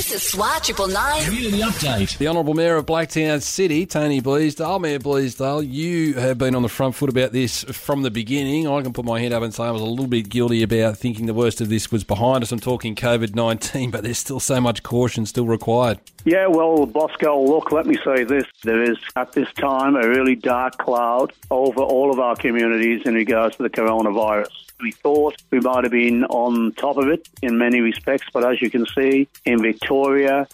This is SWR Triple Nine. Community update. The Honourable Mayor of Blacktown City, Tony Bleasdale. Mayor Bleasdale, you have been on the front foot about this from the beginning. I can put my hand up and say I was a little bit guilty about thinking the worst of this was behind us. I'm talking COVID 19, but there's still so much caution still required. Yeah, well, Bosco, look, let me say this. There is, at this time, a really dark cloud over all of our communities in regards to the coronavirus. We thought we might have been on top of it in many respects, but as you can see, in Victoria,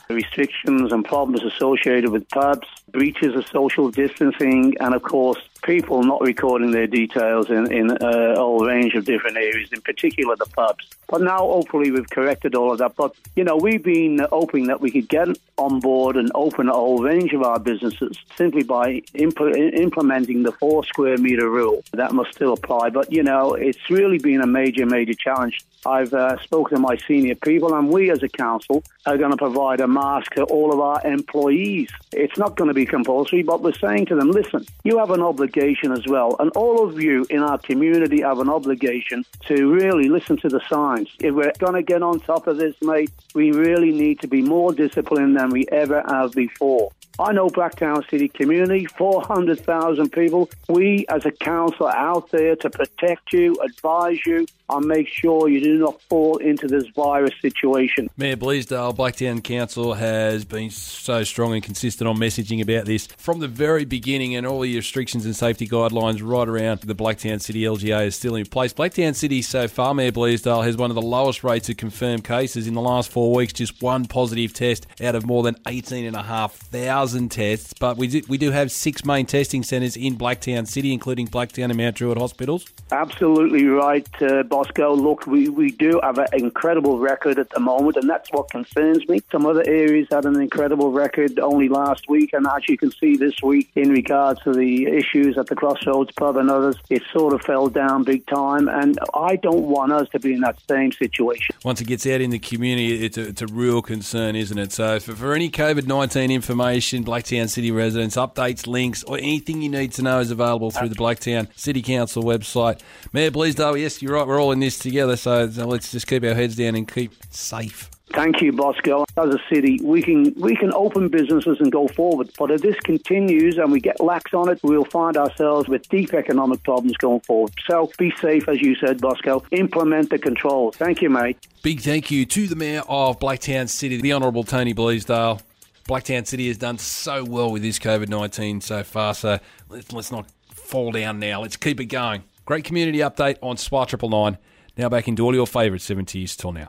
restrictions and problems associated with pubs, breaches of social distancing, and of course, people not recording their details in, in a whole range of different areas, in particular the pubs. But now, hopefully, we've corrected all of that. But, you know, we've been hoping that we could get on board and open a whole range of our businesses simply by impl- implementing the four square metre rule. That must still apply. But, you know, it's really been a major, major challenge. I've uh, spoken to my senior people, and we as a council are going to provide a mask to all of our employees. It's not going to be compulsory, but we're saying to them, listen, you have an obligation as well, and all of you in our community have an obligation to really listen to the signs. If we're going to get on top of this, mate, we really need to be more disciplined than we ever have before. I know Blacktown City community, 400,000 people. We as a council are out there to protect you, advise you, and make sure you do not fall into this virus situation. Mayor Bleasdale, Blacktown Council has been so strong and consistent on messaging about this from the very beginning, and all the restrictions and safety guidelines right around the Blacktown City LGA is still in place. Blacktown City so far, Mayor Bleasdale, has one of the lowest rates of confirmed cases in the last four weeks, just one positive test out of more than 18,500 tests. But we do, we do have six main testing centres in Blacktown City, including Blacktown and Mount Druitt hospitals. Absolutely right, uh, Bosco. Look, we, we do have an incredible record at the moment, and that's what concerns me. Some other areas had an incredible record only last week, and as you can see this week, in regards to the issues at the Crossroads pub and others, it sort of fell down big time, and I don't want us to be in that same situation. Once it gets out in the community, it's a, it's a real concern, isn't it? So, for, for any COVID 19 information, Blacktown City residents, updates, links, or anything you need to know is available through the Blacktown City Council website. Mayor Bleasdale, yes, you're right, we're all in this together, so, so let's just keep our heads down and keep safe. Thank you, Bosco. As a city, we can we can open businesses and go forward. But if this continues and we get lax on it, we'll find ourselves with deep economic problems going forward. So be safe, as you said, Bosco. Implement the controls. Thank you, mate. Big thank you to the Mayor of Blacktown City, the Honourable Tony Bleasdale. Blacktown City has done so well with this COVID 19 so far, so let's, let's not fall down now. Let's keep it going. Great community update on Triple Nine. Now back into all your favourite 70s till now.